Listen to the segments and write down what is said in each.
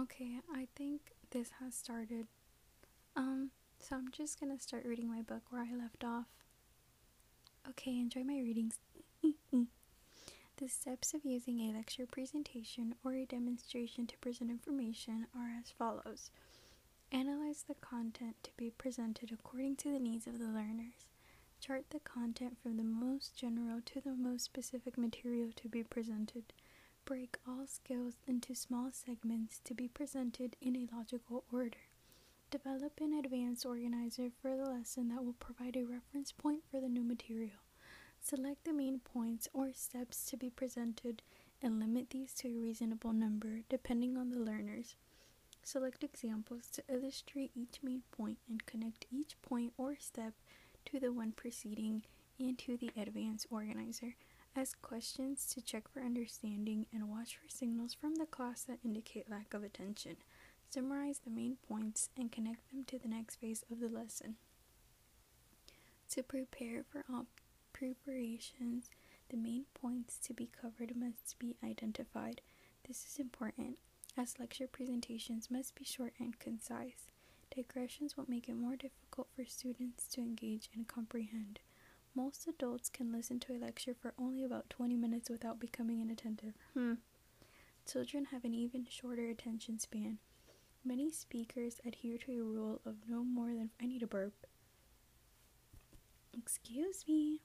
Okay, I think this has started. Um, so I'm just gonna start reading my book where I left off. Okay, enjoy my readings. the steps of using a lecture presentation or a demonstration to present information are as follows. Analyze the content to be presented according to the needs of the learners. Chart the content from the most general to the most specific material to be presented. Break all skills into small segments to be presented in a logical order. Develop an advanced organizer for the lesson that will provide a reference point for the new material. Select the main points or steps to be presented and limit these to a reasonable number depending on the learners. Select examples to illustrate each main point and connect each point or step to the one preceding and to the advanced organizer. Ask questions to check for understanding and watch for signals from the class that indicate lack of attention. Summarize the main points and connect them to the next phase of the lesson. To prepare for all preparations, the main points to be covered must be identified. This is important as lecture presentations must be short and concise. Digressions will make it more difficult for students to engage and comprehend. Most adults can listen to a lecture for only about 20 minutes without becoming inattentive. Hmm. Children have an even shorter attention span. Many speakers adhere to a rule of no more than I need a burp. Excuse me.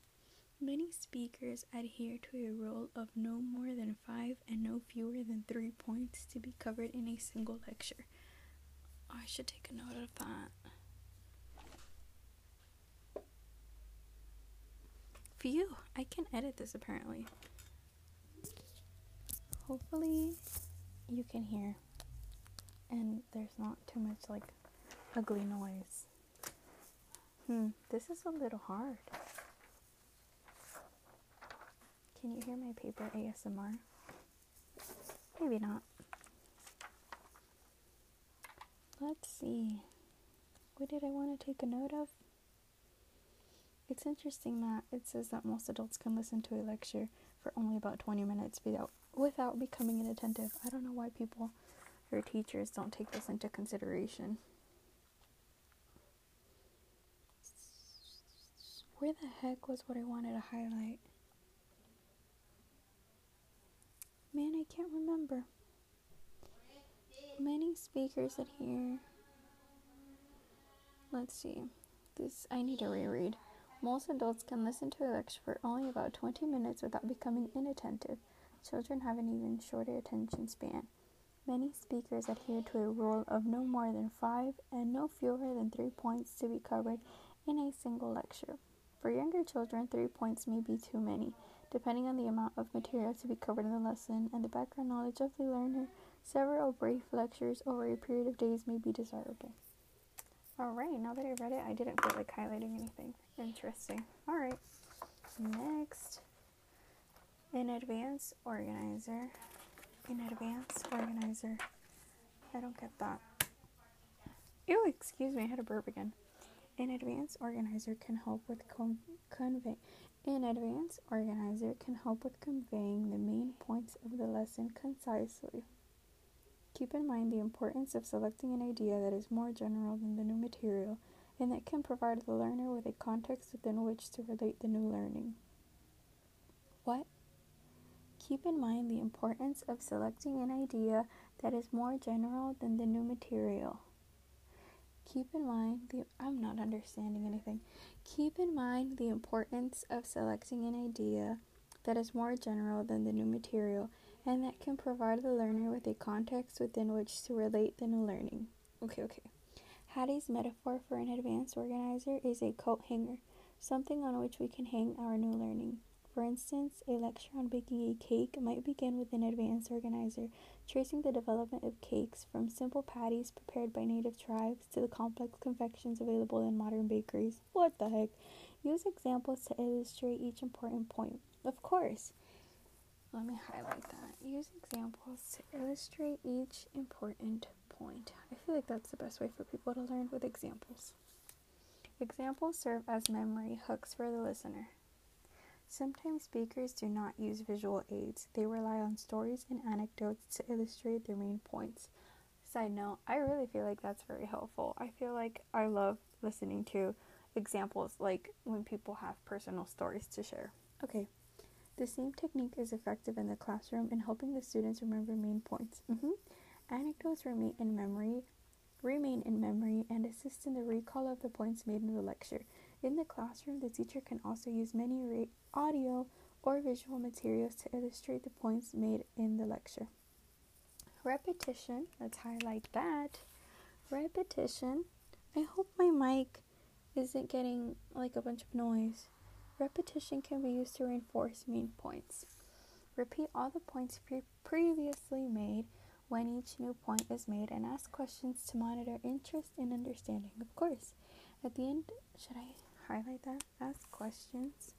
Many speakers adhere to a rule of no more than five and no fewer than three points to be covered in a single lecture. I should take a note of that. Phew, I can edit this apparently. Hopefully, you can hear and there's not too much like ugly noise. Hmm, this is a little hard. Can you hear my paper ASMR? Maybe not. Let's see. What did I want to take a note of? It's interesting that it says that most adults can listen to a lecture for only about 20 minutes without without becoming inattentive. I don't know why people or teachers don't take this into consideration. Where the heck was what I wanted to highlight? Man, I can't remember. Many speakers in adhere. Let's see. This I need to reread. Most adults can listen to a lecture for only about 20 minutes without becoming inattentive. Children have an even shorter attention span. Many speakers adhere to a rule of no more than five and no fewer than three points to be covered in a single lecture. For younger children, three points may be too many, depending on the amount of material to be covered in the lesson and the background knowledge of the learner. Several brief lectures over a period of days may be desirable. Alright, now that I read it, I didn't feel like highlighting anything. Interesting. Alright, next, In advance organizer in advance organizer. I don't get that. Ew, excuse me, I had a burp again. An advance organizer can help with con- convey. An advance organizer can help with conveying the main points of the lesson concisely. Keep in mind the importance of selecting an idea that is more general than the new material and that can provide the learner with a context within which to relate the new learning. What? Keep in mind the importance of selecting an idea that is more general than the new material. Keep in mind the I'm not understanding anything. Keep in mind the importance of selecting an idea that is more general than the new material and that can provide the learner with a context within which to relate the new learning. Okay, okay. Hattie's metaphor for an advanced organizer is a coat hanger, something on which we can hang our new learning. For instance, a lecture on baking a cake might begin with an advanced organizer, tracing the development of cakes from simple patties prepared by native tribes to the complex confections available in modern bakeries. What the heck? Use examples to illustrate each important point. Of course. Let me highlight that. Use examples to illustrate each important point. I feel like that's the best way for people to learn with examples. Examples serve as memory hooks for the listener. Sometimes speakers do not use visual aids, they rely on stories and anecdotes to illustrate their main points. side note, I really feel like that's very helpful. I feel like I love listening to examples like when people have personal stories to share. Okay, the same technique is effective in the classroom in helping the students remember main points. Mm-hmm. Anecdotes remain in memory, remain in memory, and assist in the recall of the points made in the lecture. In the classroom, the teacher can also use many re- audio or visual materials to illustrate the points made in the lecture. Repetition, let's highlight that. Repetition. I hope my mic isn't getting like a bunch of noise. Repetition can be used to reinforce main points. Repeat all the points pre- previously made when each new point is made and ask questions to monitor interest and understanding. Of course, at the end, should I highlight that? Ask questions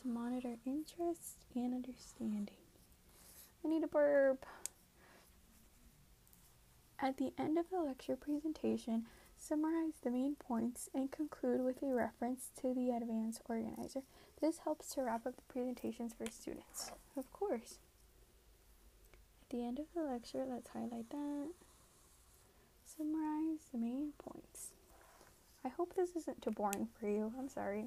to monitor interest and understanding. I need a burp. At the end of the lecture presentation, summarize the main points, and conclude with a reference to the advanced organizer. This helps to wrap up the presentations for students. Of course. At the end of the lecture, let's highlight that. Summarize the main points. I hope this isn't too boring for you. I'm sorry.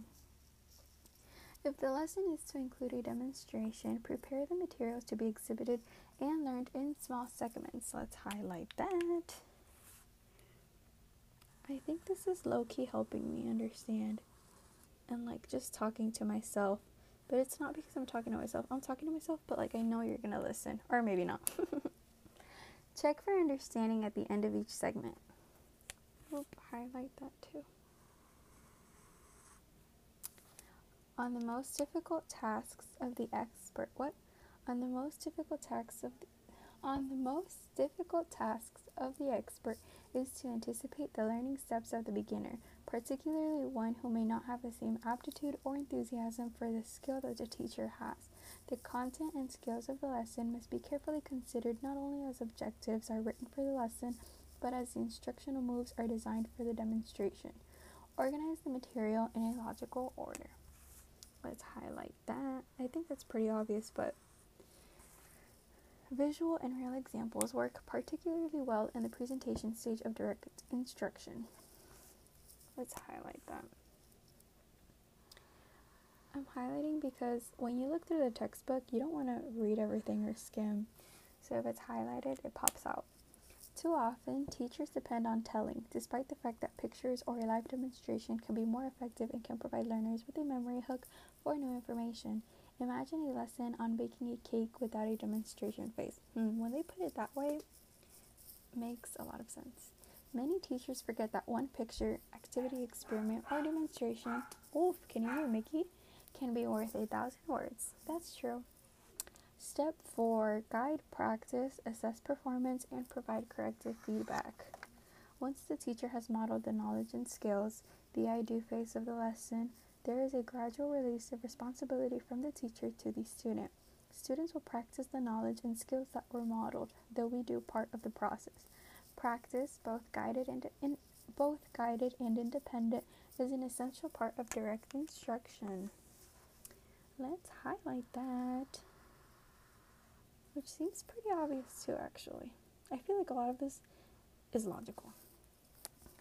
If the lesson is to include a demonstration, prepare the materials to be exhibited and learned in small segments. Let's highlight that. I think this is low key helping me understand and like just talking to myself. But it's not because I'm talking to myself. I'm talking to myself, but like I know you're gonna listen, or maybe not. Check for understanding at the end of each segment. Oop, highlight that too. On the most difficult tasks of the expert, what? On the most difficult tasks of the, on the most difficult tasks of the expert is to anticipate the learning steps of the beginner, particularly one who may not have the same aptitude or enthusiasm for the skill that the teacher has. The content and skills of the lesson must be carefully considered not only as objectives are written for the lesson, but as the instructional moves are designed for the demonstration. Organize the material in a logical order. Let's highlight that. I think that's pretty obvious, but Visual and real examples work particularly well in the presentation stage of direct instruction. Let's highlight that. I'm highlighting because when you look through the textbook, you don't want to read everything or skim. So if it's highlighted, it pops out. Too often, teachers depend on telling, despite the fact that pictures or a live demonstration can be more effective and can provide learners with a memory hook for new information. Imagine a lesson on baking a cake without a demonstration phase. Hmm, when they put it that way, makes a lot of sense. Many teachers forget that one picture, activity, experiment, or demonstration, oof, can you hear Mickey? Can be worth a thousand words. That's true. Step 4 Guide practice, assess performance, and provide corrective feedback. Once the teacher has modeled the knowledge and skills, the I do phase of the lesson, there is a gradual release of responsibility from the teacher to the student. Students will practice the knowledge and skills that were modeled, though we do part of the process. Practice, both guided and in, both guided and independent, is an essential part of direct instruction. Let's highlight that, which seems pretty obvious too, actually. I feel like a lot of this is logical.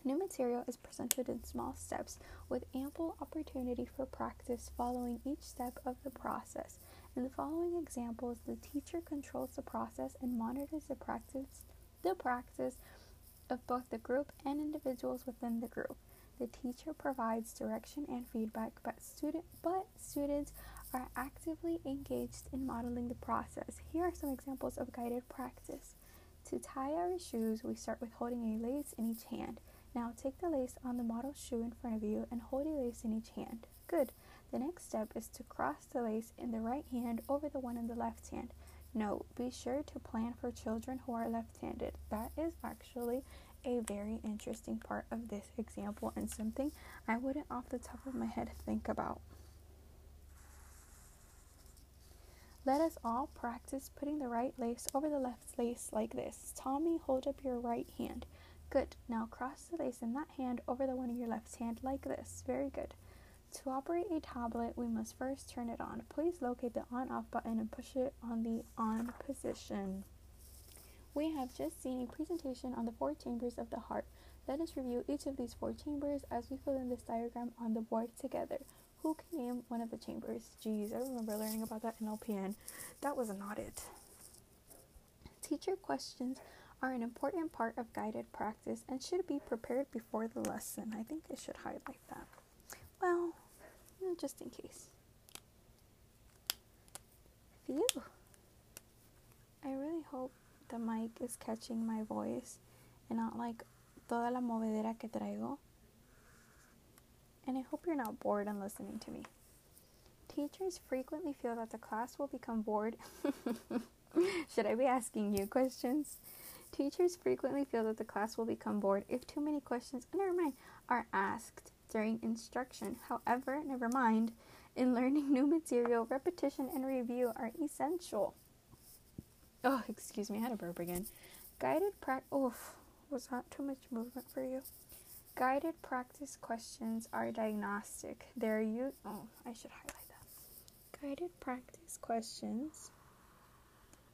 New material is presented in small steps with ample opportunity for practice following each step of the process. In the following examples, the teacher controls the process and monitors the practice the practice of both the group and individuals within the group. The teacher provides direction and feedback, but student but students are actively engaged in modeling the process. Here are some examples of guided practice. To tie our shoes, we start with holding a lace in each hand. Now take the lace on the model shoe in front of you and hold a lace in each hand. Good. The next step is to cross the lace in the right hand over the one in the left hand. Note, be sure to plan for children who are left-handed. That is actually a very interesting part of this example and something I wouldn't off the top of my head think about. Let us all practice putting the right lace over the left lace like this. Tommy, hold up your right hand. Good. Now cross the lace in that hand over the one in your left hand like this. Very good. To operate a tablet, we must first turn it on. Please locate the on off button and push it on the on position. We have just seen a presentation on the four chambers of the heart. Let us review each of these four chambers as we fill in this diagram on the board together. Who can name one of the chambers? Geez, I remember learning about that in LPN. That was not it. Teacher questions are an important part of guided practice and should be prepared before the lesson. I think I should highlight that. Well, just in case. Phew. I really hope the mic is catching my voice and not like toda la movedera que traigo. And I hope you're not bored and listening to me. Teachers frequently feel that the class will become bored. Should I be asking you questions? Teachers frequently feel that the class will become bored if too many questions, oh, never mind, are asked during instruction. However, never mind, in learning new material, repetition and review are essential. Oh, excuse me, I had a burp again. Guided practice. Oof, was that too much movement for you? Guided practice questions are diagnostic. They're used. Oh, I should highlight that. Guided practice questions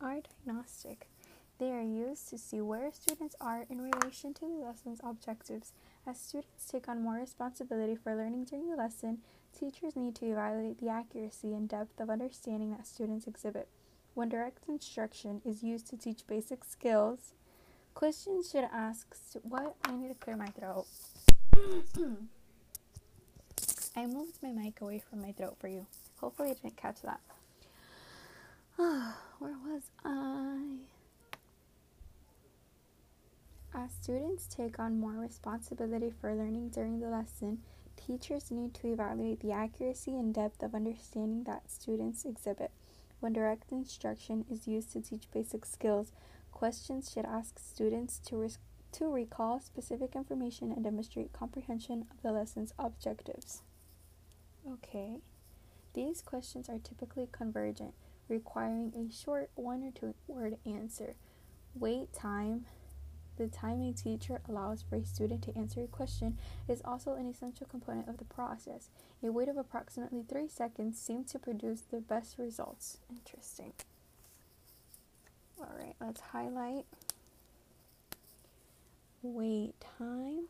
are diagnostic. They are used to see where students are in relation to the lesson's objectives. As students take on more responsibility for learning during the lesson, teachers need to evaluate the accuracy and depth of understanding that students exhibit. When direct instruction is used to teach basic skills, questions should ask what I need to clear my throat. I moved my mic away from my throat for you. Hopefully, I didn't catch that. Where was I? As students take on more responsibility for learning during the lesson, teachers need to evaluate the accuracy and depth of understanding that students exhibit. When direct instruction is used to teach basic skills, questions should ask students to, re- to recall specific information and demonstrate comprehension of the lesson's objectives. Okay, these questions are typically convergent, requiring a short one or two word answer. Wait time, the time a teacher allows for a student to answer a question is also an essential component of the process. A wait of approximately 3 seconds seems to produce the best results. Interesting. Alright, let's highlight wait time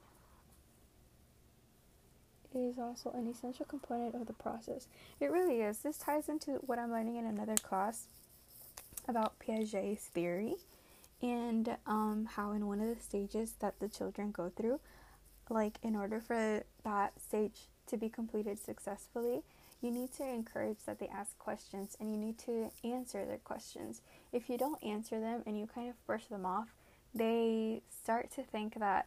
is also an essential component of the process. It really is. This ties into what I'm learning in another class about Piaget's theory and um, how in one of the stages that the children go through, like in order for that stage to be completed successfully, you need to encourage that they ask questions and you need to answer their questions. If you don't answer them and you kind of brush them off, they start to think that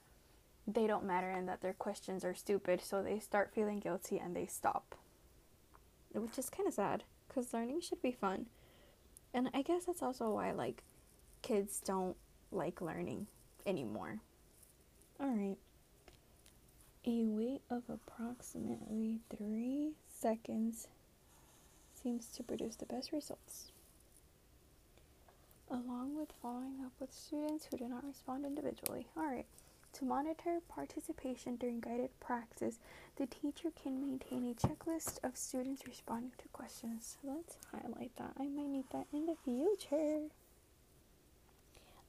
they don't matter and that their questions are stupid, so they start feeling guilty and they stop. Which is kind of sad because learning should be fun. And I guess that's also why, like, kids don't like learning anymore. Alright. A wait of approximately three seconds seems to produce the best results. Along with following up with students who do not respond individually. Alright. To monitor participation during guided practice, the teacher can maintain a checklist of students responding to questions. Let's highlight that. I might need that in the future.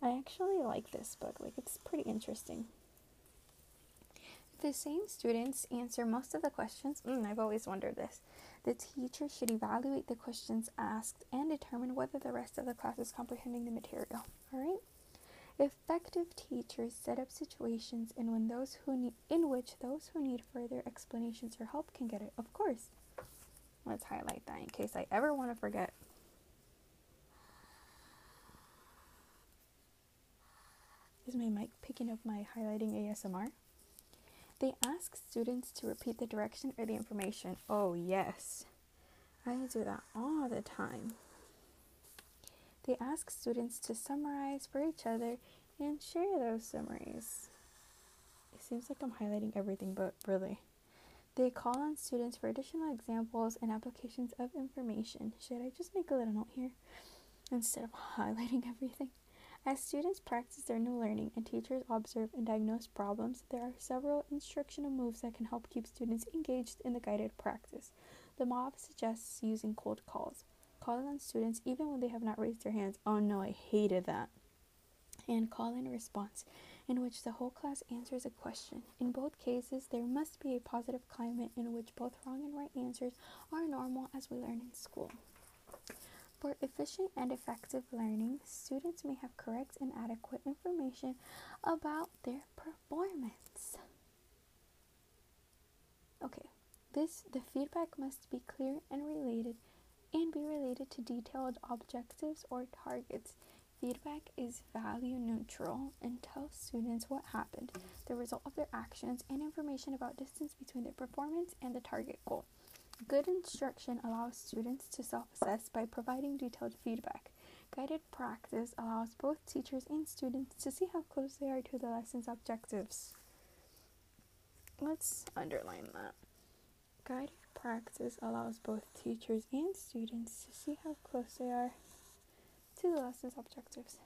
I actually like this book. Like it's pretty interesting. The same students answer most of the questions. Mm, I've always wondered this. The teacher should evaluate the questions asked and determine whether the rest of the class is comprehending the material. All right? Effective teachers set up situations in when those who in which those who need further explanations or help can get it. Of course. Let's highlight that in case I ever want to forget. Is my mic picking up my highlighting ASMR? They ask students to repeat the direction or the information. Oh, yes. I do that all the time. They ask students to summarize for each other and share those summaries. It seems like I'm highlighting everything, but really. They call on students for additional examples and applications of information. Should I just make a little note here instead of highlighting everything? As students practice their new learning and teachers observe and diagnose problems, there are several instructional moves that can help keep students engaged in the guided practice. Lemov suggests using cold calls, calling on students even when they have not raised their hands. Oh no, I hated that. and call and response, in which the whole class answers a question. In both cases, there must be a positive climate in which both wrong and right answers are normal as we learn in school. For efficient and effective learning, students may have correct and adequate information about their performance. Okay, this the feedback must be clear and related and be related to detailed objectives or targets. Feedback is value neutral and tells students what happened, the result of their actions, and information about distance between their performance and the target goal. Good instruction allows students to self assess by providing detailed feedback. Guided practice allows both teachers and students to see how close they are to the lesson's objectives. Let's underline that. Guided practice allows both teachers and students to see how close they are to the lesson's objectives.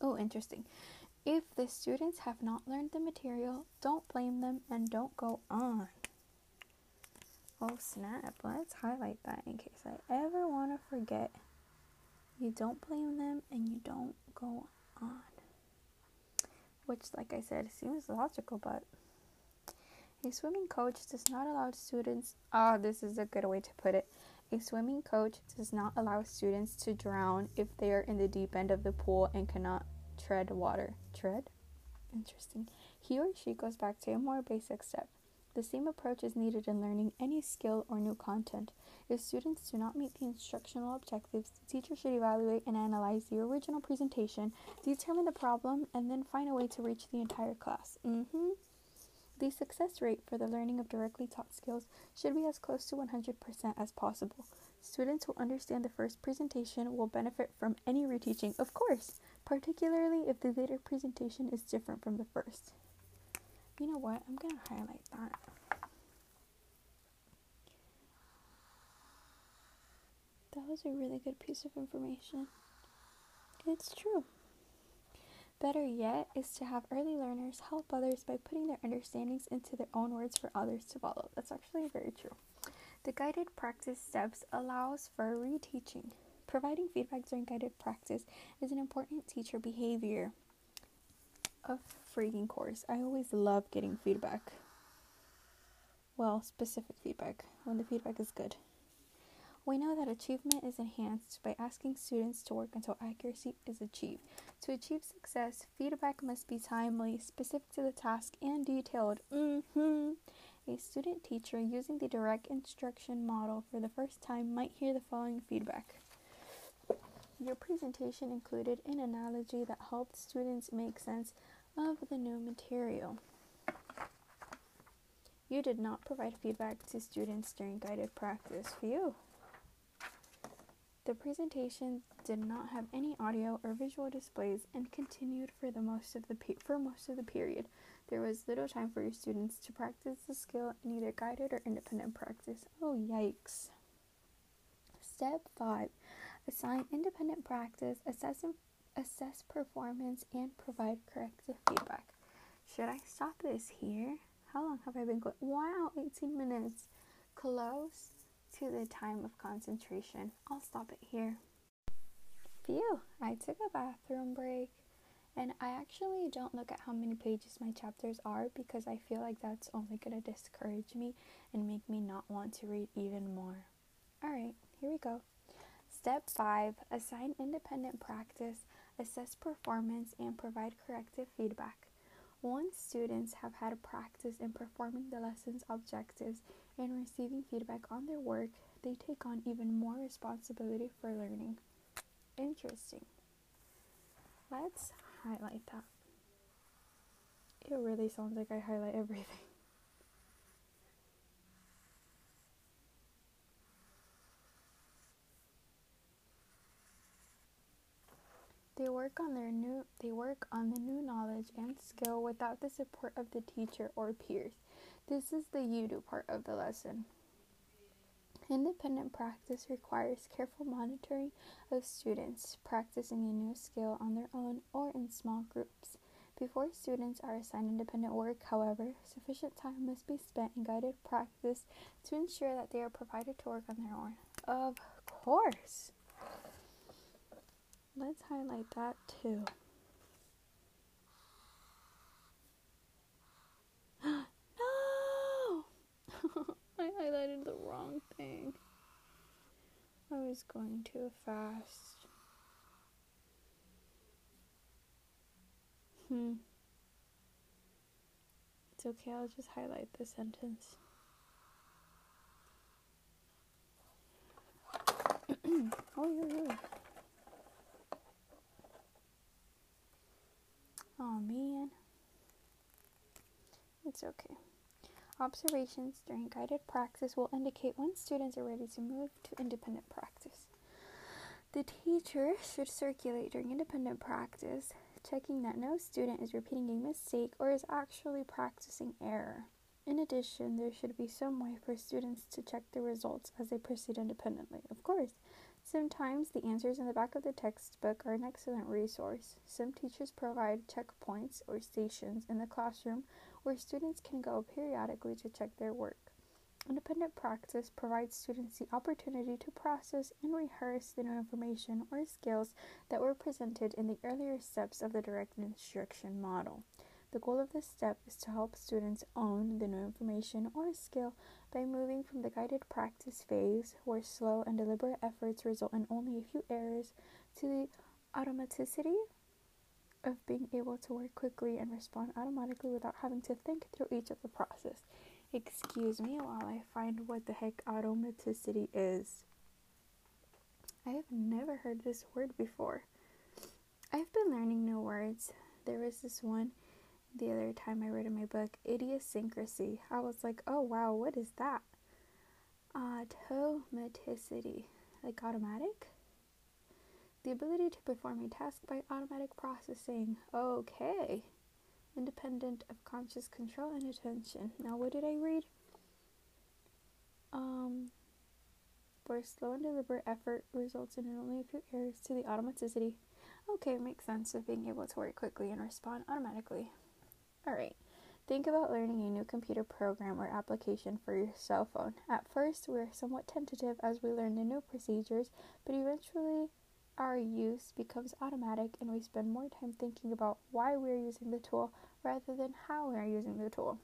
Oh, interesting. If the students have not learned the material, don't blame them and don't go on. Oh, snap. Let's highlight that in case I ever want to forget. You don't blame them and you don't go on. Which, like I said, seems logical, but a swimming coach does not allow students, ah, oh, this is a good way to put it. A swimming coach does not allow students to drown if they are in the deep end of the pool and cannot tread water. Tread? Interesting. He or she goes back to a more basic step. The same approach is needed in learning any skill or new content. If students do not meet the instructional objectives, the teacher should evaluate and analyze the original presentation, determine the problem, and then find a way to reach the entire class. Mm-hmm. The success rate for the learning of directly taught skills should be as close to 100% as possible. Students who understand the first presentation will benefit from any reteaching, of course, particularly if the later presentation is different from the first. You know what? I'm going to highlight that. That was a really good piece of information. It's true. Better yet is to have early learners help others by putting their understandings into their own words for others to follow. That's actually very true. The guided practice steps allows for reteaching. Providing feedback during guided practice is an important teacher behavior of freaking course. I always love getting feedback. Well, specific feedback when the feedback is good. We know that achievement is enhanced by asking students to work until accuracy is achieved. To achieve success, feedback must be timely, specific to the task, and detailed. Mm-hmm. A student teacher using the direct instruction model for the first time might hear the following feedback. Your presentation included an analogy that helped students make sense of the new material. You did not provide feedback to students during guided practice. Phew. The presentation did not have any audio or visual displays and continued for the most of the pe- for most of the period. There was little time for your students to practice the skill in either guided or independent practice. Oh yikes. Step 5. Assign independent practice, assess assess performance and provide corrective feedback. Should I stop this here? How long have I been going? Wow, 18 minutes. Close to the time of concentration. I'll stop it here. Phew, I took a bathroom break. And I actually don't look at how many pages my chapters are because I feel like that's only going to discourage me and make me not want to read even more. Alright, here we go. Step 5 Assign independent practice, assess performance, and provide corrective feedback. Once students have had practice in performing the lesson's objectives and receiving feedback on their work, they take on even more responsibility for learning. Interesting. Let's highlight that. It really sounds like I highlight everything. They work on their new they work on the new knowledge and skill without the support of the teacher or peers. This is the you do part of the lesson. Independent practice requires careful monitoring of students practicing a new skill on their own or in small groups. Before students are assigned independent work, however, sufficient time must be spent in guided practice to ensure that they are provided to work on their own. Of course. Let's highlight that too. no! I highlighted the wrong thing. I was going too fast. Hmm. It's okay, I'll just highlight the sentence. oh, yeah, yeah. Oh man. It's okay. Observations during guided practice will indicate when students are ready to move to independent practice. The teacher should circulate during independent practice, checking that no student is repeating a mistake or is actually practicing error. In addition, there should be some way for students to check the results as they proceed independently. Of course, sometimes the answers in the back of the textbook are an excellent resource. Some teachers provide checkpoints or stations in the classroom where students can go periodically to check their work. Independent practice provides students the opportunity to process and rehearse the new information or skills that were presented in the earlier steps of the direct instruction model. The goal of this step is to help students own the new information or skill by moving from the guided practice phase, where slow and deliberate efforts result in only a few errors, to the automaticity of being able to work quickly and respond automatically without having to think through each of the process. Excuse me while I find what the heck automaticity is. I have never heard this word before. I've been learning new words. There was this one the other time I read in my book, idiosyncrasy. I was like, oh wow, what is that? Automaticity, like automatic? The ability to perform a task by automatic processing. Okay. Independent of conscious control and attention. Now, what did I read? Um, where slow and deliberate effort results in only a few errors to the automaticity. Okay, makes sense of being able to work quickly and respond automatically. Alright, think about learning a new computer program or application for your cell phone. At first, we're somewhat tentative as we learn the new procedures, but eventually our use becomes automatic and we spend more time thinking about why we're using the tool rather than how we're using the tool.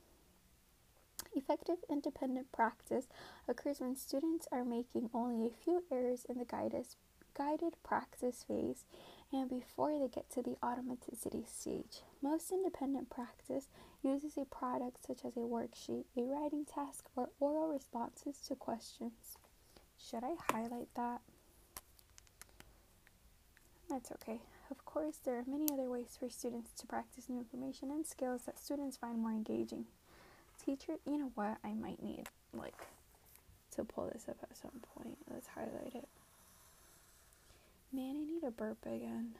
Effective independent practice occurs when students are making only a few errors in the guided, guided practice phase and before they get to the automaticity stage. Most independent practice uses a product such as a worksheet, a writing task, or oral responses to questions. Should I highlight that? That's okay. Of course, there are many other ways for students to practice new information and skills that students find more engaging. Teacher, you know what? I might need, like, to pull this up at some point. Let's highlight it. Man, I need a burp again.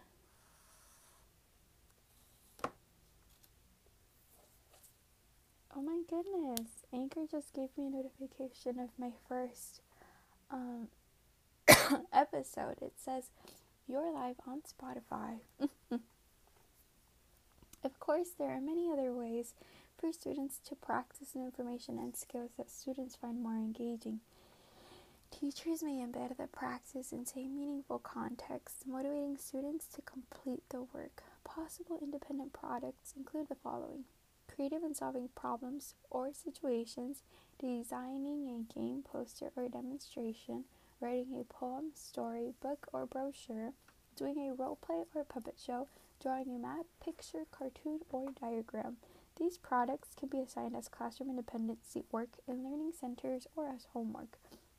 Oh my goodness. Anchor just gave me a notification of my first um, episode. It says you're live on Spotify. of course, there are many other ways for students to practice new information and skills that students find more engaging. Teachers may embed the practice into a meaningful context, motivating students to complete the work. Possible independent products include the following creative in solving problems or situations, designing a game poster or demonstration, writing a poem, story, book, or brochure, doing a role play or puppet show, drawing a map, picture, cartoon, or diagram. These products can be assigned as classroom independency work in learning centers or as homework.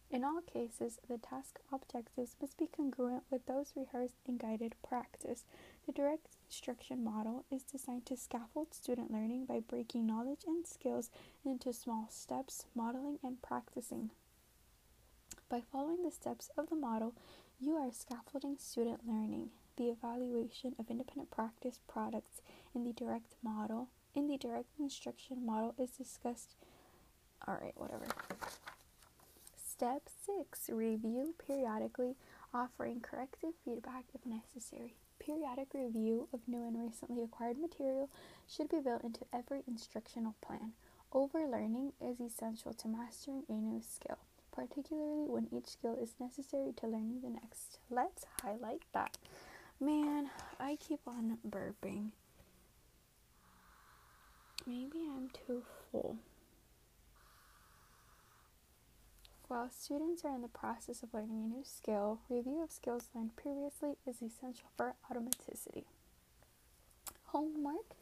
In all cases, the task objectives must be congruent with those rehearsed in guided practice. The direct instruction model is designed to scaffold student learning by breaking knowledge and skills into small steps, modeling, and practicing. By following the steps of the model, you are scaffolding student learning. The evaluation of independent practice products in the direct model, in the direct instruction model, is discussed. Alright, whatever. Step 6 Review periodically, offering corrective feedback if necessary. Periodic review of new and recently acquired material should be built into every instructional plan. Overlearning is essential to mastering a new skill particularly when each skill is necessary to learning the next. Let's highlight that. Man, I keep on burping. Maybe I'm too full. While students are in the process of learning a new skill, review of skills learned previously is essential for automaticity. Homework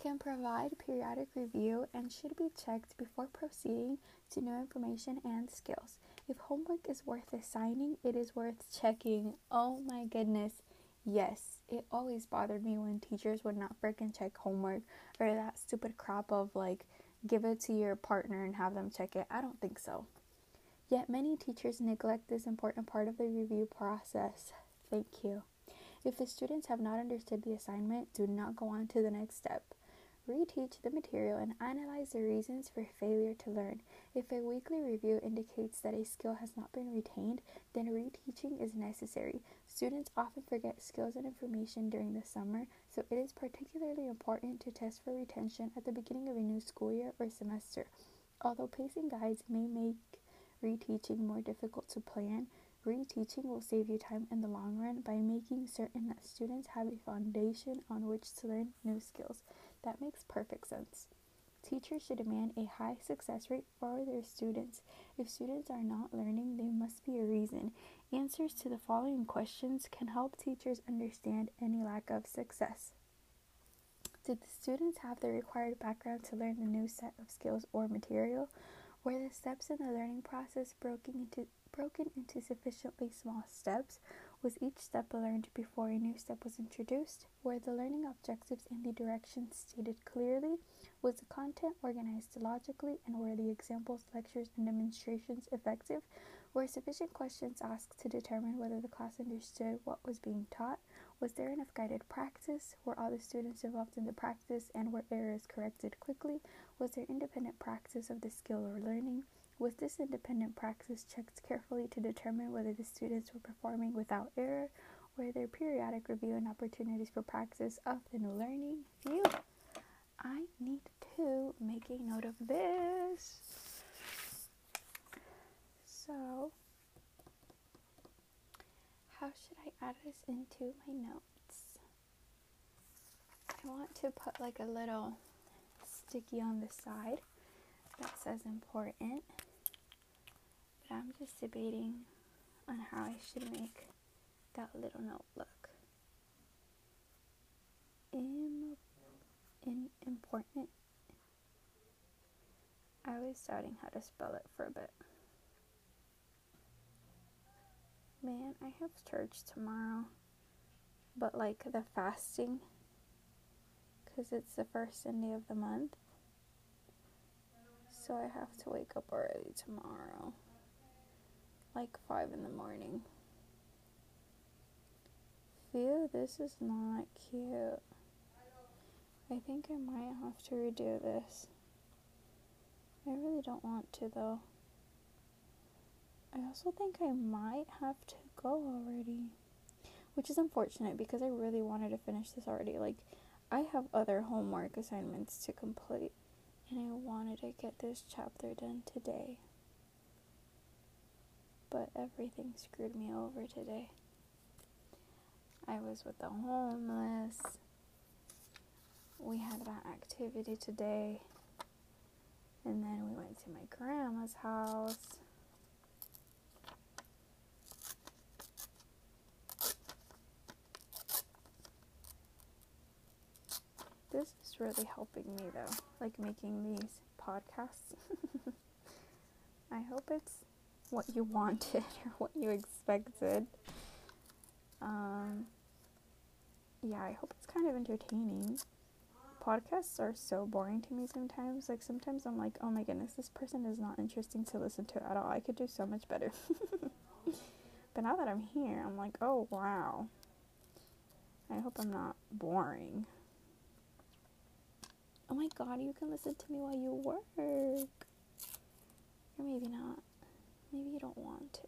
can provide periodic review and should be checked before proceeding to new information and skills. If homework is worth assigning, it is worth checking. Oh my goodness. Yes, it always bothered me when teachers would not freaking check homework or that stupid crap of like give it to your partner and have them check it. I don't think so. Yet many teachers neglect this important part of the review process. Thank you. If the students have not understood the assignment, do not go on to the next step. Reteach the material and analyze the reasons for failure to learn. If a weekly review indicates that a skill has not been retained, then reteaching is necessary. Students often forget skills and information during the summer, so it is particularly important to test for retention at the beginning of a new school year or semester. Although pacing guides may make reteaching more difficult to plan, reteaching will save you time in the long run by making certain that students have a foundation on which to learn new skills. That makes perfect sense. Teachers should demand a high success rate for their students. If students are not learning, there must be a reason. Answers to the following questions can help teachers understand any lack of success. Did the students have the required background to learn the new set of skills or material? Were the steps in the learning process broken into, broken into sufficiently small steps? Was each step learned before a new step was introduced? Were the learning objectives and the directions stated clearly? Was the content organized logically? And were the examples, lectures, and demonstrations effective? Were sufficient questions asked to determine whether the class understood what was being taught? Was there enough guided practice? Were all the students involved in the practice and were errors corrected quickly? Was there independent practice of the skill or learning? Was this independent practice checked carefully to determine whether the students were performing without error? Were there periodic review and opportunities for practice of the new learning? Phew! I need to make a note of this. So, how should add this into my notes? I want to put like a little sticky on the side that says important. But I'm just debating on how I should make that little note look. In, in important. I was doubting how to spell it for a bit. Man, I have church tomorrow. But like the fasting, because it's the first Sunday of the month. So I have to wake up early tomorrow. Like 5 in the morning. Phew, this is not cute. I think I might have to redo this. I really don't want to though. I also think I might have to go already. Which is unfortunate because I really wanted to finish this already. Like, I have other homework assignments to complete, and I wanted to get this chapter done today. But everything screwed me over today. I was with the homeless. We had that activity today. And then we went to my grandma's house. Is really helping me though, like making these podcasts. I hope it's what you wanted or what you expected. Um, yeah, I hope it's kind of entertaining. Podcasts are so boring to me sometimes. Like, sometimes I'm like, oh my goodness, this person is not interesting to listen to at all. I could do so much better. but now that I'm here, I'm like, oh wow. I hope I'm not boring oh my god, you can listen to me while you work. Or maybe not. Maybe you don't want to.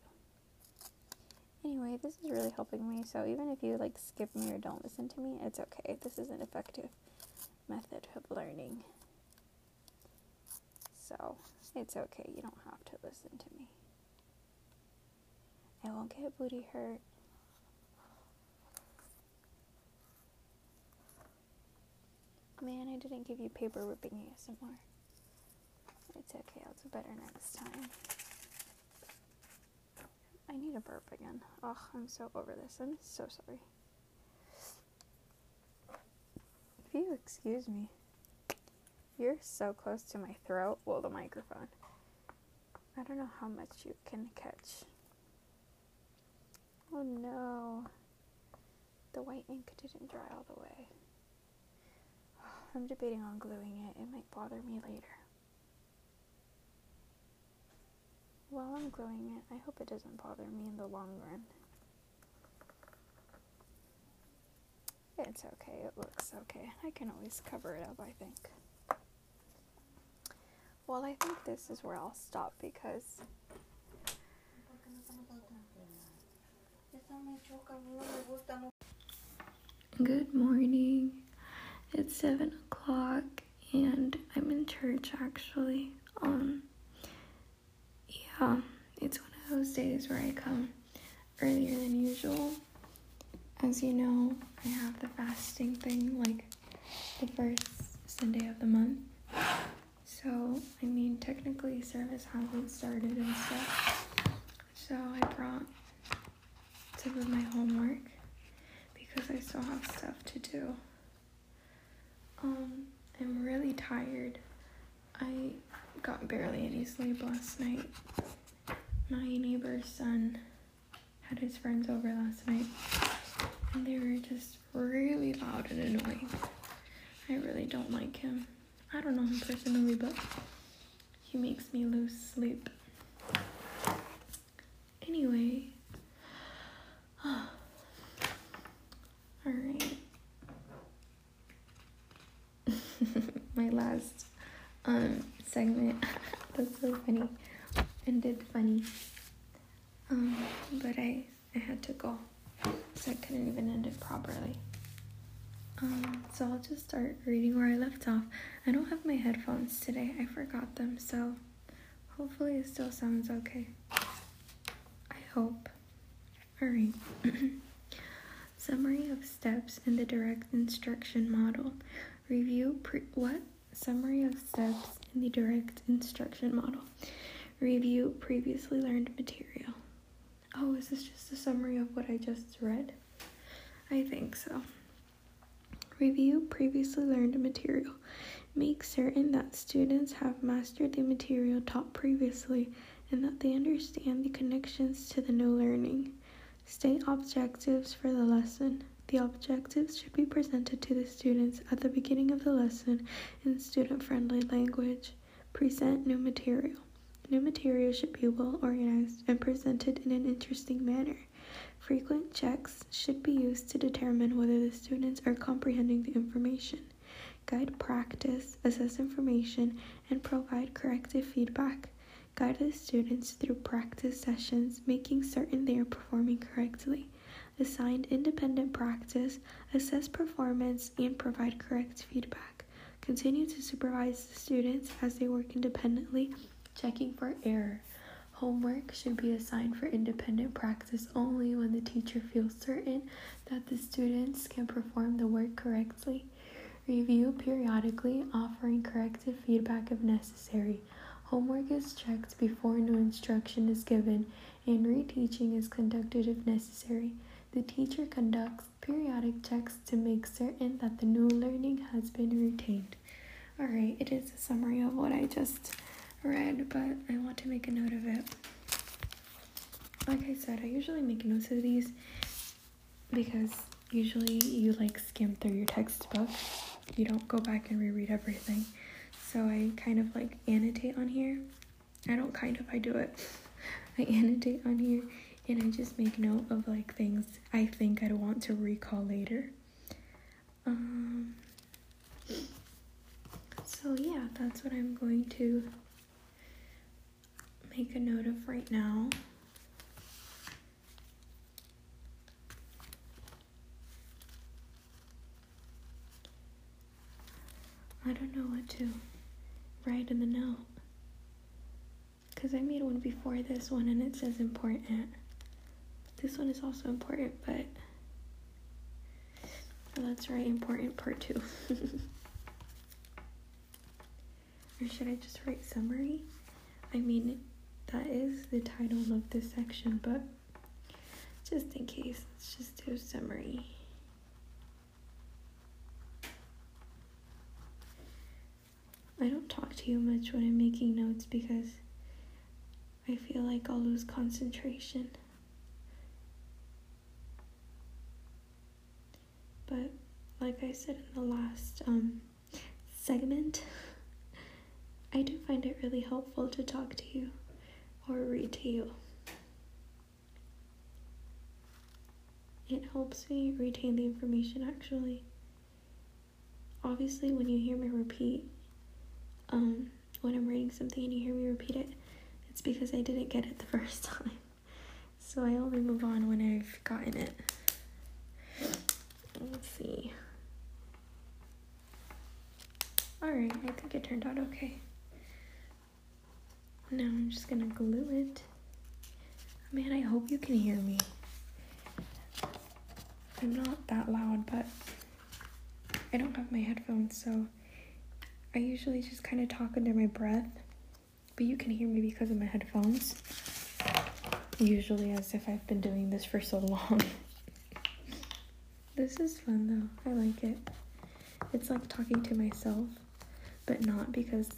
Anyway, this is really helping me. So even if you like skip me or don't listen to me, it's okay. This is an effective method of learning. So it's okay. You don't have to listen to me. I won't get booty hurt. Man, I didn't give you paper ripping ASMR. It's okay, I'll do better next time. I need a burp again. Oh, I'm so over this. I'm so sorry. If you excuse me, you're so close to my throat. Well, the microphone. I don't know how much you can catch. Oh no. The white ink didn't dry all the way. I'm debating on gluing it. It might bother me later. While I'm gluing it, I hope it doesn't bother me in the long run. It's okay, it looks okay. I can always cover it up, I think. Well, I think this is where I'll stop because Good morning. It's seven o'clock and I'm in church actually. Um yeah, it's one of those days where I come earlier than usual. As you know, I have the fasting thing like the first Sunday of the month. So, I mean, technically, service hasn't started and stuff. So, I brought some of my homework because I still have stuff to do. Um, I'm really tired. I got barely any sleep last night. My neighbor's son had his friends over last night, and they were just really loud and annoying. I really don't like him. I don't know him personally, but he makes me lose sleep. Anyway, alright. My last um segment. That's so funny. Ended funny. Um, but I I had to go. So I couldn't even end it properly. Um, so I'll just start reading where I left off. I don't have my headphones today. I forgot them, so hopefully it still sounds okay. I hope. Alright. Summary of steps in the direct instruction model. Review pre- what? Summary of steps in the direct instruction model. Review previously learned material. Oh, is this just a summary of what I just read? I think so. Review previously learned material. Make certain that students have mastered the material taught previously and that they understand the connections to the new learning. State objectives for the lesson. The objectives should be presented to the students at the beginning of the lesson in student friendly language. Present new material. New material should be well organized and presented in an interesting manner. Frequent checks should be used to determine whether the students are comprehending the information. Guide practice, assess information, and provide corrective feedback. Guide the students through practice sessions, making certain they are performing correctly. Assign independent practice, assess performance, and provide correct feedback. Continue to supervise the students as they work independently, checking for error. Homework should be assigned for independent practice only when the teacher feels certain that the students can perform the work correctly. Review periodically, offering corrective feedback if necessary. Homework is checked before new instruction is given, and reteaching is conducted if necessary. The teacher conducts periodic checks to make certain that the new learning has been retained. Alright, it is a summary of what I just read, but I want to make a note of it. Like I said, I usually make notes of these because usually you like skim through your textbook. You don't go back and reread everything. So I kind of like annotate on here. I don't kind of, I do it. I annotate on here and I just make note of like things I think I'd want to recall later. Um, so yeah, that's what I'm going to make a note of right now. I don't know what to write in the note. Because I made one before this one and it says important. This one is also important, but oh, let's write important part two. Or should I just write summary? I mean, that is the title of this section, but just in case, let's just do summary. I don't talk to you much when I'm making notes because I feel like I'll lose concentration. But like I said in the last um, segment, I do find it really helpful to talk to you or read to you. It helps me retain the information actually. Obviously, when you hear me repeat, um, when I'm reading something and you hear me repeat it, it's because I didn't get it the first time. So I only move on when I've gotten it. Let's see. Alright, I think it turned out okay. Now I'm just gonna glue it. Man, I hope you can hear me. I'm not that loud, but I don't have my headphones, so I usually just kind of talk under my breath, but you can hear me because of my headphones. Usually, as if I've been doing this for so long. This is fun though, I like it. It's like talking to myself, but not because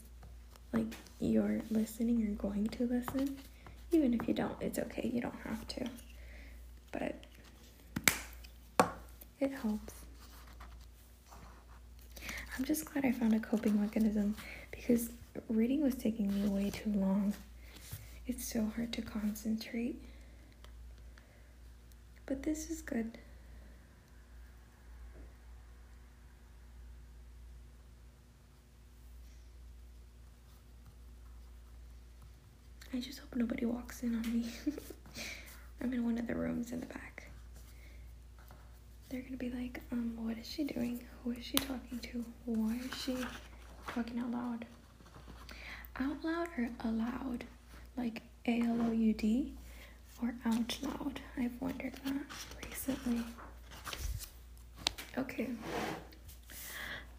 like you're listening or going to listen. Even if you don't, it's okay, you don't have to. But it helps. I'm just glad I found a coping mechanism because reading was taking me way too long. It's so hard to concentrate. But this is good. I just hope nobody walks in on me. I'm in one of the rooms in the back they're gonna be like, um, what is she doing? Who is she talking to? Why is she talking out loud? Out loud or aloud? Like A L O U D or out loud? I've wondered that recently. Okay.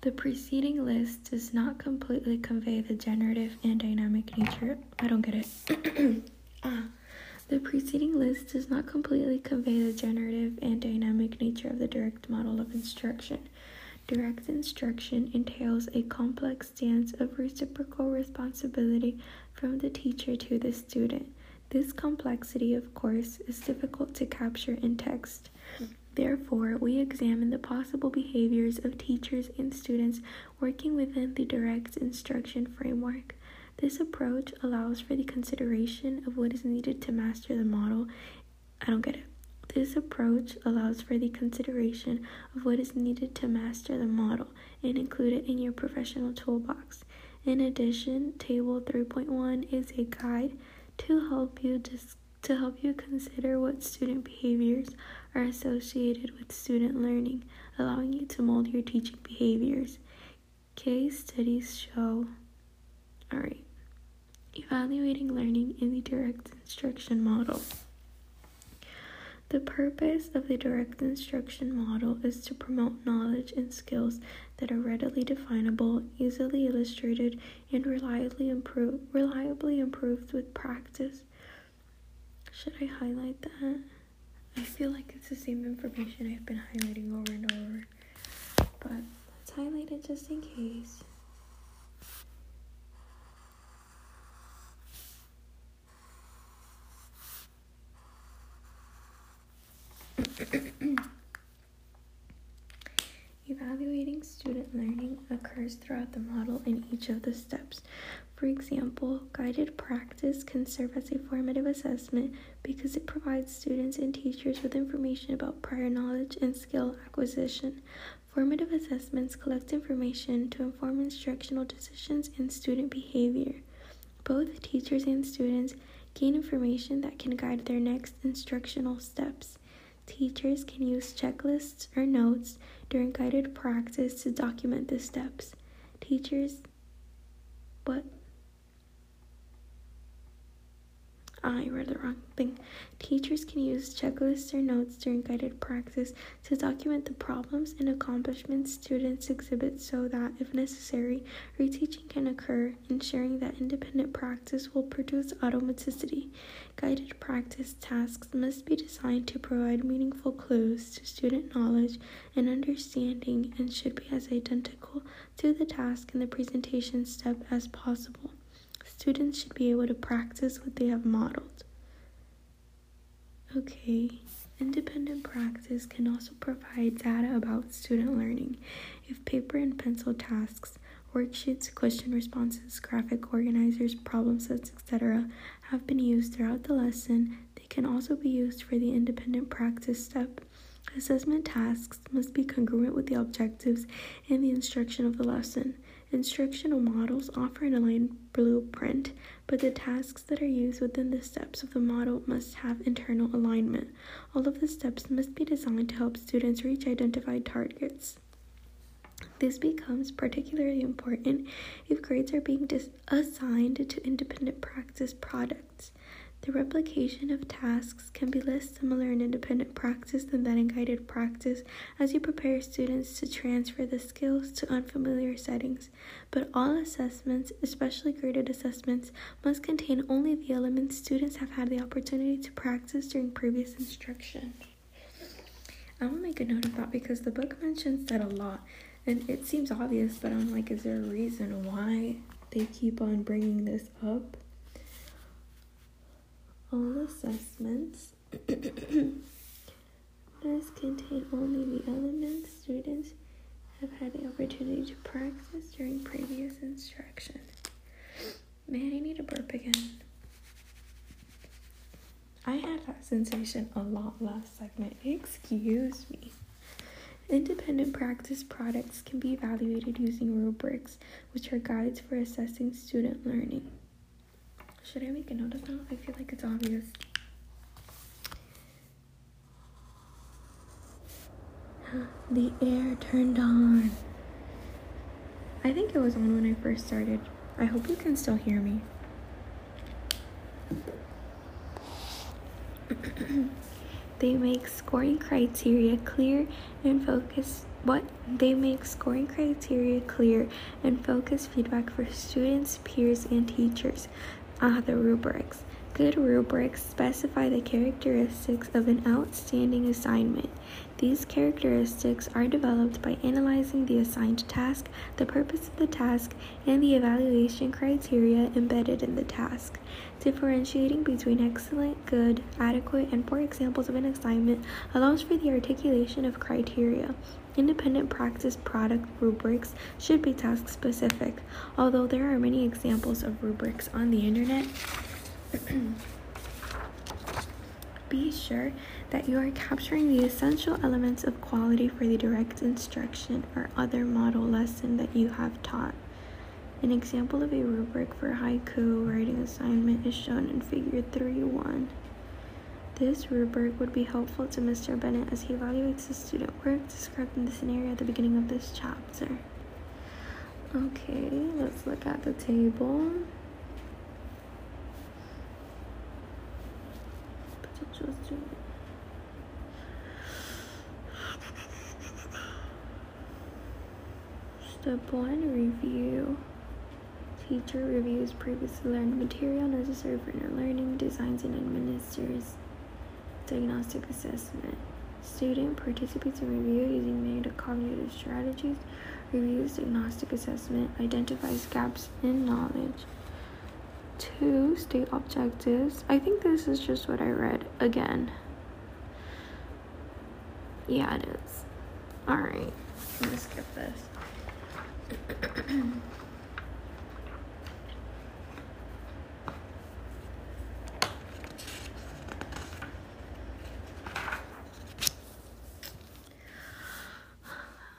The preceding list does not completely convey the generative and dynamic nature. I don't get it. ah. The preceding list does not completely convey the generative and dynamic nature of the direct model of instruction. Direct instruction entails a complex dance of reciprocal responsibility from the teacher to the student. This complexity, of course, is difficult to capture in text. Therefore, we examine the possible behaviors of teachers and students working within the direct instruction framework. This approach allows for the consideration of what is needed to master the model. I don't get it. This approach allows for the consideration of what is needed to master the model and include it in your professional toolbox. In addition, table 3.1 is a guide to help you dis- to help you consider what student behaviors are associated with student learning, allowing you to mold your teaching behaviors. Case studies show. All right. Evaluating learning in the direct instruction model. The purpose of the direct instruction model is to promote knowledge and skills that are readily definable, easily illustrated, and reliably, improve, reliably improved with practice. Should I highlight that? I feel like it's the same information I've been highlighting over and over, but let's highlight it just in case. Evaluating student learning occurs throughout the model in each of the steps. For example, guided practice can serve as a formative assessment because it provides students and teachers with information about prior knowledge and skill acquisition. Formative assessments collect information to inform instructional decisions and student behavior. Both teachers and students gain information that can guide their next instructional steps. Teachers can use checklists or notes during guided practice to document the steps. Teachers, what? Ah, I read the wrong thing. Teachers can use checklists or notes during guided practice to document the problems and accomplishments students exhibit so that, if necessary, reteaching can occur, ensuring that independent practice will produce automaticity. Guided practice tasks must be designed to provide meaningful clues to student knowledge and understanding and should be as identical to the task in the presentation step as possible. Students should be able to practice what they have modeled. Okay, independent practice can also provide data about student learning. If paper and pencil tasks, worksheets, question responses, graphic organizers, problem sets, etc., have been used throughout the lesson, they can also be used for the independent practice step. Assessment tasks must be congruent with the objectives and the instruction of the lesson. Instructional models offer an aligned blueprint, but the tasks that are used within the steps of the model must have internal alignment. All of the steps must be designed to help students reach identified targets. This becomes particularly important if grades are being dis- assigned to independent practice products. The replication of tasks can be less similar in independent practice than that in guided practice as you prepare students to transfer the skills to unfamiliar settings. But all assessments, especially graded assessments, must contain only the elements students have had the opportunity to practice during previous instruction. I will make a note of that because the book mentions that a lot, and it seems obvious, but I'm like, is there a reason why they keep on bringing this up? All assessments must contain only the elements students have had the opportunity to practice during previous instruction. Man, I need to burp again. I had that sensation a lot last segment. Excuse me. Independent practice products can be evaluated using rubrics, which are guides for assessing student learning. Should I make a note of that? I feel like it's obvious. the air turned on. I think it was on when I first started. I hope you can still hear me. they make scoring criteria clear and focus what they make scoring criteria clear and focus feedback for students, peers, and teachers Ah, the rubrics. Good rubrics specify the characteristics of an outstanding assignment. These characteristics are developed by analyzing the assigned task, the purpose of the task, and the evaluation criteria embedded in the task. Differentiating between excellent, good, adequate, and poor examples of an assignment allows for the articulation of criteria. Independent practice product rubrics should be task specific, although there are many examples of rubrics on the internet. Be sure that you are capturing the essential elements of quality for the direct instruction or other model lesson that you have taught. An example of a rubric for haiku writing assignment is shown in figure 3-1. This rubric would be helpful to Mr. Bennett as he evaluates the student work described in the scenario at the beginning of this chapter. Okay, let's look at the table. Potential student. Step 1 Review. Teacher reviews previously learned material necessary for inner learning, designs and administers diagnostic assessment. Student participates in review using metacognitive strategies, reviews diagnostic assessment, identifies gaps in knowledge. Two, state objectives. I think this is just what I read again. Yeah, it is. Alright, I'm gonna skip this.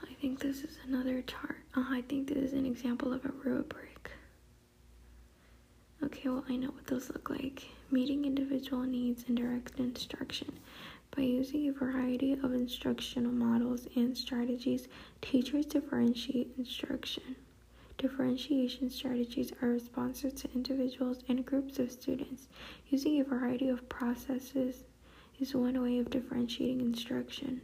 I think this is another chart. Uh, I think this is an example of a rubric. Okay, well, I know what those look like. Meeting individual needs and direct instruction. By using a variety of instructional models and strategies, teachers differentiate instruction. Differentiation strategies are responses to individuals and groups of students. Using a variety of processes is one way of differentiating instruction.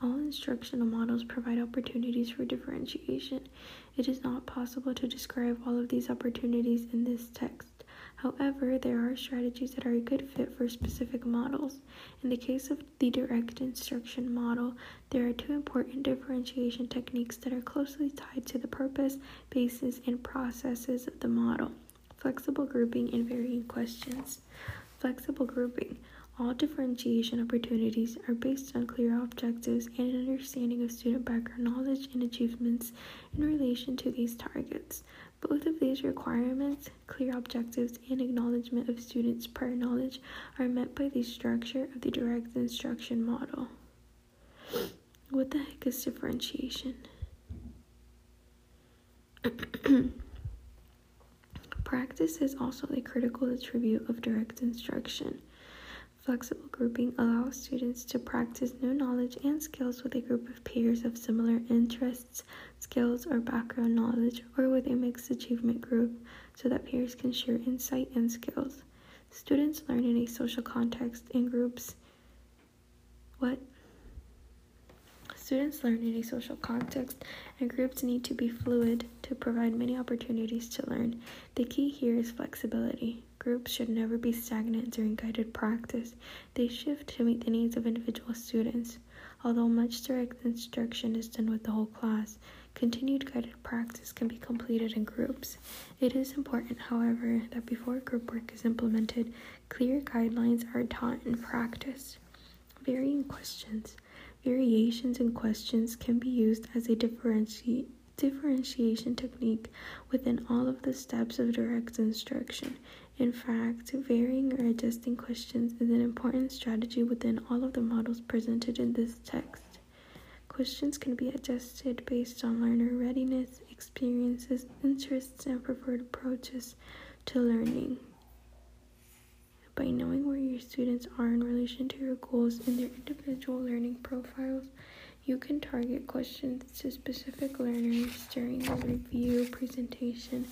All instructional models provide opportunities for differentiation. It is not possible to describe all of these opportunities in this text. However, there are strategies that are a good fit for specific models. In the case of the direct instruction model, there are two important differentiation techniques that are closely tied to the purpose, basis, and processes of the model flexible grouping and varying questions. Flexible grouping all differentiation opportunities are based on clear objectives and an understanding of student background knowledge and achievements in relation to these targets. Both of these requirements, clear objectives and acknowledgement of students' prior knowledge, are met by the structure of the direct instruction model. What the heck is differentiation? Practice is also a critical attribute of direct instruction. Flexible grouping allows students to practice new knowledge and skills with a group of peers of similar interests, skills, or background knowledge, or with a mixed achievement group so that peers can share insight and skills. Students learn in a social context in groups. What? Students learn in a social context, and groups need to be fluid to provide many opportunities to learn. The key here is flexibility. Groups should never be stagnant during guided practice. They shift to meet the needs of individual students. Although much direct instruction is done with the whole class, continued guided practice can be completed in groups. It is important, however, that before group work is implemented, clear guidelines are taught in practice. Varying questions. Variations in questions can be used as a differenti- differentiation technique within all of the steps of direct instruction. In fact, varying or adjusting questions is an important strategy within all of the models presented in this text. Questions can be adjusted based on learner readiness, experiences, interests, and preferred approaches to learning. By knowing where your students are in relation to your goals and their individual learning profiles, you can target questions to specific learners during the review, presentation,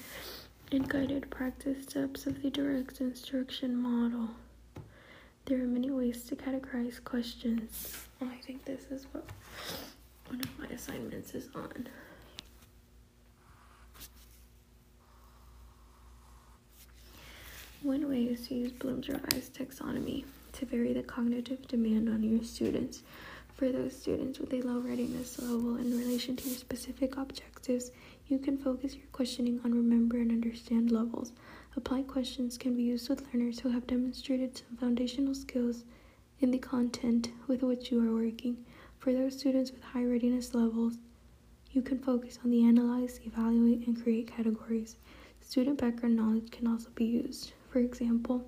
and guided practice steps of the direct instruction model. There are many ways to categorize questions. Oh, I think this is what one of my assignments is on. One way is to use Bloom's revised taxonomy to vary the cognitive demand on your students. For those students with a low readiness level in relation to your specific objectives, you can focus your questioning on remember and understand levels. Applied questions can be used with learners who have demonstrated some foundational skills in the content with which you are working. For those students with high readiness levels, you can focus on the analyze, evaluate, and create categories. Student background knowledge can also be used. For example,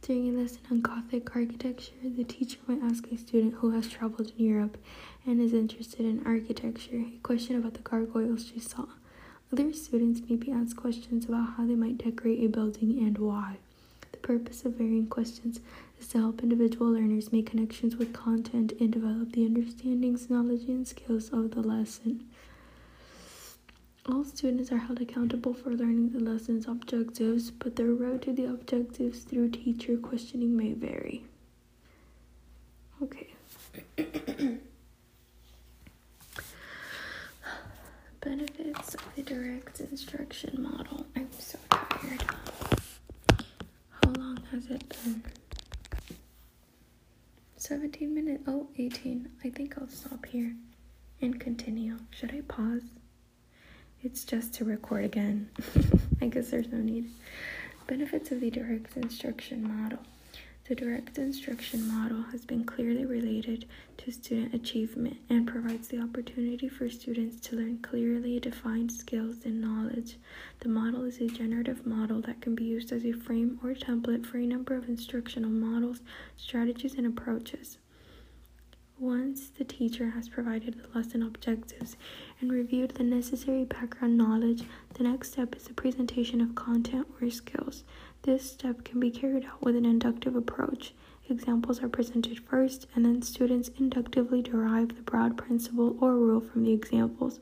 during a lesson on Gothic architecture, the teacher might ask a student who has traveled in Europe and is interested in architecture a question about the gargoyles she saw. Other students may be asked questions about how they might decorate a building and why. The purpose of varying questions is to help individual learners make connections with content and develop the understandings, knowledge, and skills of the lesson. All students are held accountable for learning the lesson's objectives, but their road to the objectives through teacher questioning may vary. Okay. Benefits of the direct instruction model. I'm so tired. How long has it been? 17 minutes. Oh, 18. I think I'll stop here and continue. Should I pause? It's just to record again. I guess there's no need. Benefits of the direct instruction model. The direct instruction model has been clearly related to student achievement and provides the opportunity for students to learn clearly defined skills and knowledge. The model is a generative model that can be used as a frame or template for a number of instructional models, strategies, and approaches. Once the teacher has provided the lesson objectives and reviewed the necessary background knowledge, the next step is the presentation of content or skills. This step can be carried out with an inductive approach. examples are presented first, and then students inductively derive the broad principle or rule from the examples,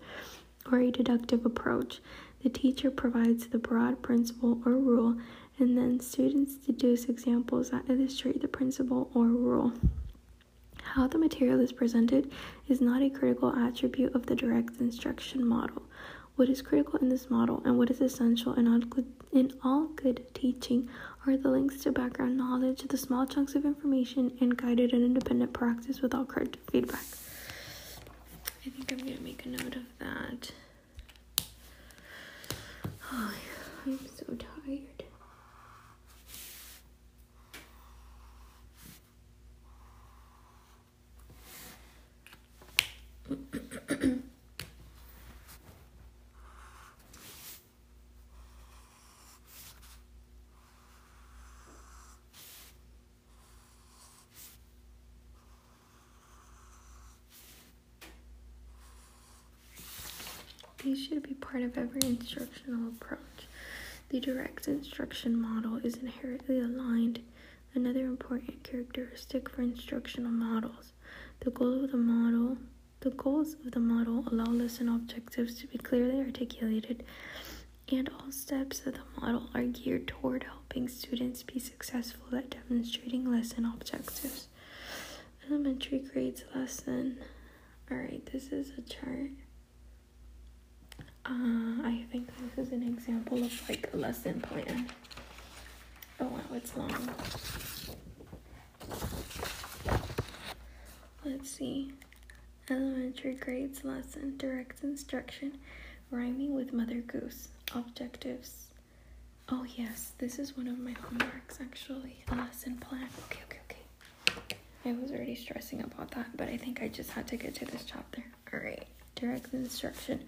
or a deductive approach. The teacher provides the broad principle or rule, and then students deduce examples that illustrate the principle or rule. How the material is presented is not a critical attribute of the direct instruction model. What is critical in this model and what is essential good, in all good teaching are the links to background knowledge, the small chunks of information, and guided and independent practice without corrective feedback. I think I'm going to make a note of that. Oh, I'm so tired. These should be part of every instructional approach. The direct instruction model is inherently aligned, another important characteristic for instructional models. The goal of the model the goals of the model allow lesson objectives to be clearly articulated, and all steps of the model are geared toward helping students be successful at demonstrating lesson objectives. Elementary grades lesson. Alright, this is a chart. Uh, I think this is an example of like a lesson plan. Oh wow, it's long. Let's see. Elementary grades lesson, direct instruction, rhyming with Mother Goose, objectives. Oh yes, this is one of my homeworks actually, a lesson plan. Okay, okay, okay. I was already stressing about that, but I think I just had to get to this chapter. Alright, direct instruction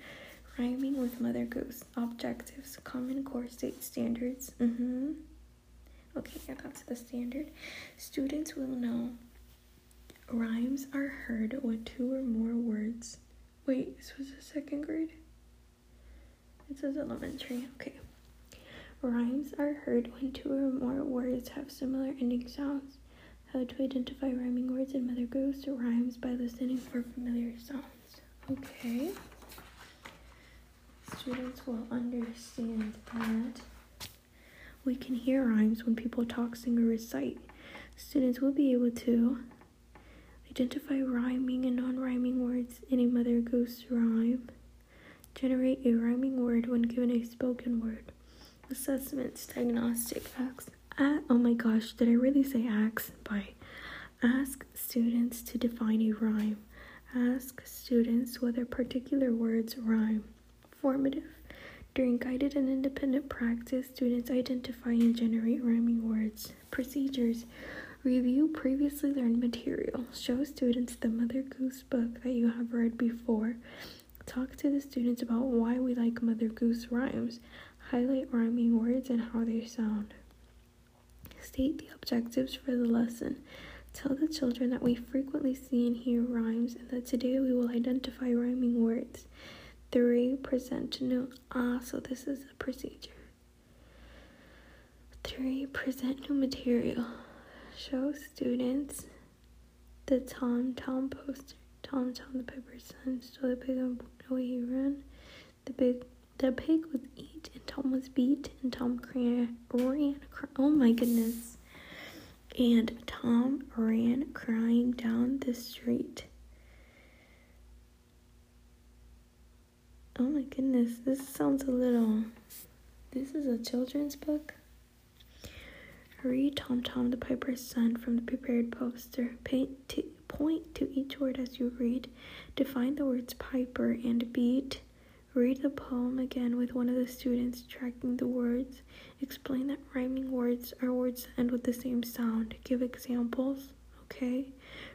Rhyming with Mother Goose. Objectives. Common Core State Standards. Mm-hmm. Okay, yeah, that's the standard. Students will know rhymes are heard when two or more words. Wait, this was a second grade? It says elementary. Okay. Rhymes are heard when two or more words have similar ending sounds. How to identify rhyming words in Mother Goose rhymes by listening for familiar sounds. Okay students will understand that we can hear rhymes when people talk, sing, or recite. Students will be able to identify rhyming and non rhyming words in a Mother Goose rhyme, generate a rhyming word when given a spoken word. Assessments, diagnostic acts. oh my gosh, did I really say acts? By ask students to define a rhyme. Ask students whether particular words rhyme formative. During guided and independent practice, students identify and generate rhyming words. Procedures Review previously learned material. Show students the Mother Goose book that you have read before. Talk to the students about why we like Mother Goose rhymes. Highlight rhyming words and how they sound. State the objectives for the lesson. Tell the children that we frequently see and hear rhymes and that today we will identify rhyming words. 3. Present new. Ah, so this is a procedure. 3. Present new material. Show students the Tom Tom poster. Tom Tom the Piper's son stole the pig and away he ran. The big the pig was eat and Tom was beat and Tom ran ran oh my goodness. And Tom ran crying down the street. Oh my goodness, this sounds a little. This is a children's book. Read Tom Tom the Piper's Son from the prepared poster. Paint point to each word as you read. Define the words piper and beat. Read the poem again with one of the students tracking the words. Explain that rhyming words are words that end with the same sound. Give examples. Okay?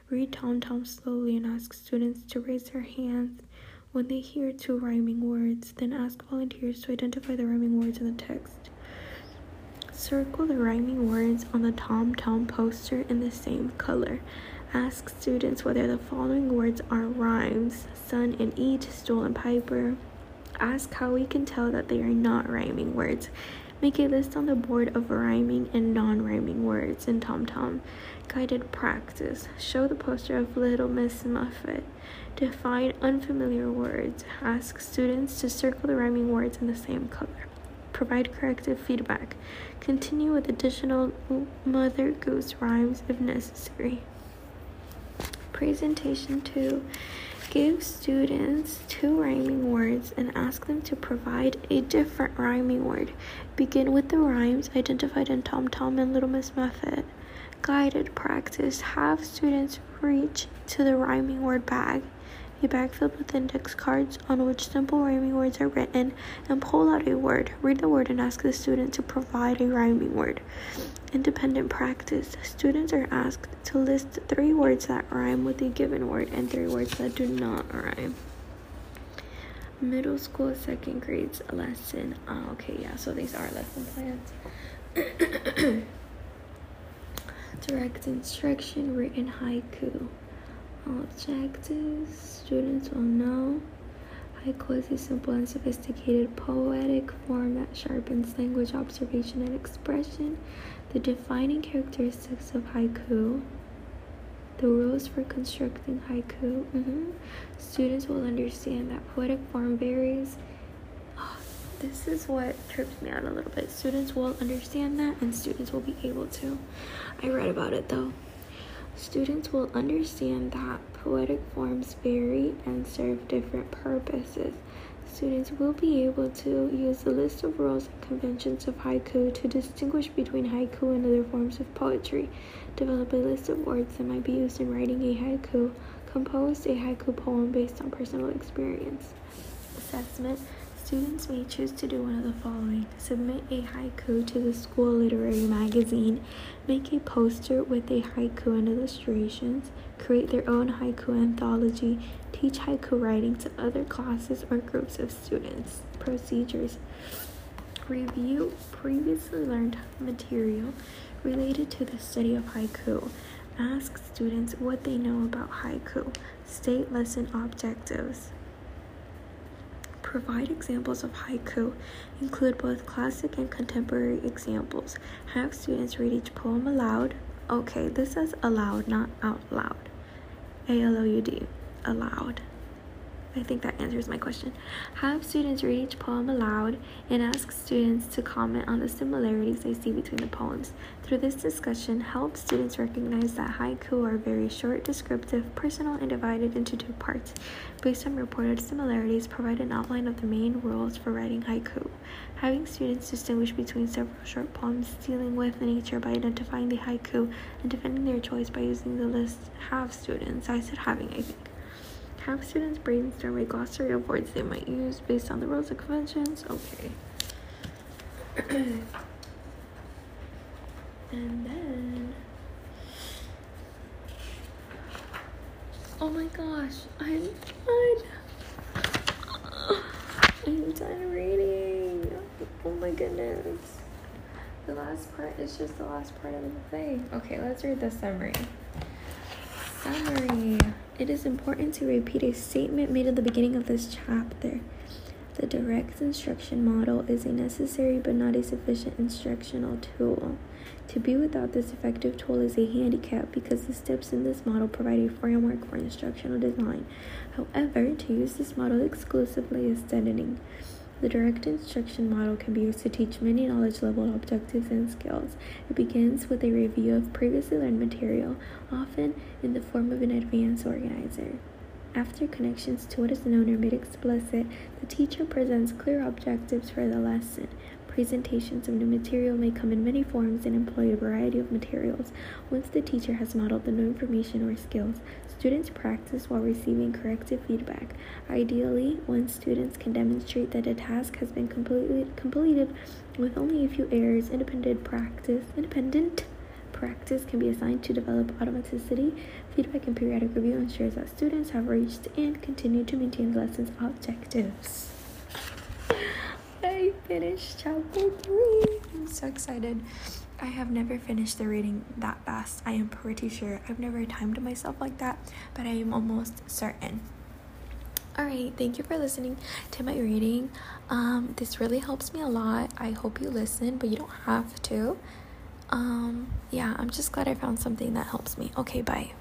Read Tom Tom slowly and ask students to raise their hands when they hear two rhyming words, then ask volunteers to identify the rhyming words in the text. Circle the rhyming words on the Tom Tom poster in the same color. Ask students whether the following words are rhymes sun and eat, stool and piper. Ask how we can tell that they are not rhyming words. Make a list on the board of rhyming and non rhyming words in TomTom. Guided practice. Show the poster of Little Miss Muffet. Define unfamiliar words. Ask students to circle the rhyming words in the same color. Provide corrective feedback. Continue with additional Mother Goose rhymes if necessary. Presentation 2 Give students two rhyming words and ask them to provide a different rhyming word. Begin with the rhymes identified in Tom Tom and Little Miss Muffet. Guided practice. Have students reach to the rhyming word bag a bag filled with index cards on which simple rhyming words are written, and pull out a word. Read the word and ask the student to provide a rhyming word. Independent practice. Students are asked to list three words that rhyme with a given word and three words that do not rhyme. Middle school, second grades lesson. Oh, okay, yeah, so these are lesson plans. Direct instruction, written haiku. Objectives students will know. Is a simple and sophisticated poetic form that sharpens language observation and expression. The defining characteristics of haiku. The rules for constructing haiku. Mm-hmm. Students will understand that poetic form varies. Oh, this is what trips me out a little bit. Students will understand that, and students will be able to. I read about it though. Students will understand that poetic forms vary and serve different purposes. Students will be able to use the list of rules and conventions of haiku to distinguish between haiku and other forms of poetry. Develop a list of words that might be used in writing a haiku. Compose a haiku poem based on personal experience. Assessment Students may choose to do one of the following submit a haiku to the school literary magazine, make a poster with a haiku and illustrations, create their own haiku anthology, teach haiku writing to other classes or groups of students. Procedures Review previously learned material related to the study of haiku. Ask students what they know about haiku. State lesson objectives. Provide examples of haiku. Include both classic and contemporary examples. Have students read each poem aloud. Okay, this says aloud, not out loud. A L O U D, aloud. I think that answers my question. Have students read each poem aloud and ask students to comment on the similarities they see between the poems. Through this discussion, help students recognize that haiku are very short, descriptive, personal, and divided into two parts. Based on reported similarities, provide an outline of the main rules for writing haiku. Having students distinguish between several short poems dealing with nature by identifying the haiku and defending their choice by using the list. Have students, I said having, I think. Have students brainstorm a glossary of words they might use based on the rules and conventions. Okay. and then. Oh my gosh, I'm done. I'm done reading. Oh my goodness. The last part is just the last part of the thing. Okay, let's read the summary. Summary. It is important to repeat a statement made at the beginning of this chapter. The direct instruction model is a necessary but not a sufficient instructional tool. To be without this effective tool is a handicap because the steps in this model provide a framework for instructional design. However, to use this model exclusively is deadening. The direct instruction model can be used to teach many knowledge level objectives and skills. It begins with a review of previously learned material, often in the form of an advanced organizer. After connections to what is known are made explicit, the teacher presents clear objectives for the lesson. Presentations of new material may come in many forms and employ a variety of materials. Once the teacher has modeled the new information or skills, students practice while receiving corrective feedback. Ideally, when students can demonstrate that a task has been completely completed with only a few errors, independent practice, independent practice can be assigned to develop automaticity. Feedback and periodic review ensures that students have reached and continue to maintain the lesson's objectives. I finished chapter three. I'm so excited. I have never finished the reading that fast. I am pretty sure. I've never timed myself like that, but I am almost certain. All right, thank you for listening to my reading. Um, this really helps me a lot. I hope you listen, but you don't have to. Um, yeah, I'm just glad I found something that helps me. Okay, bye.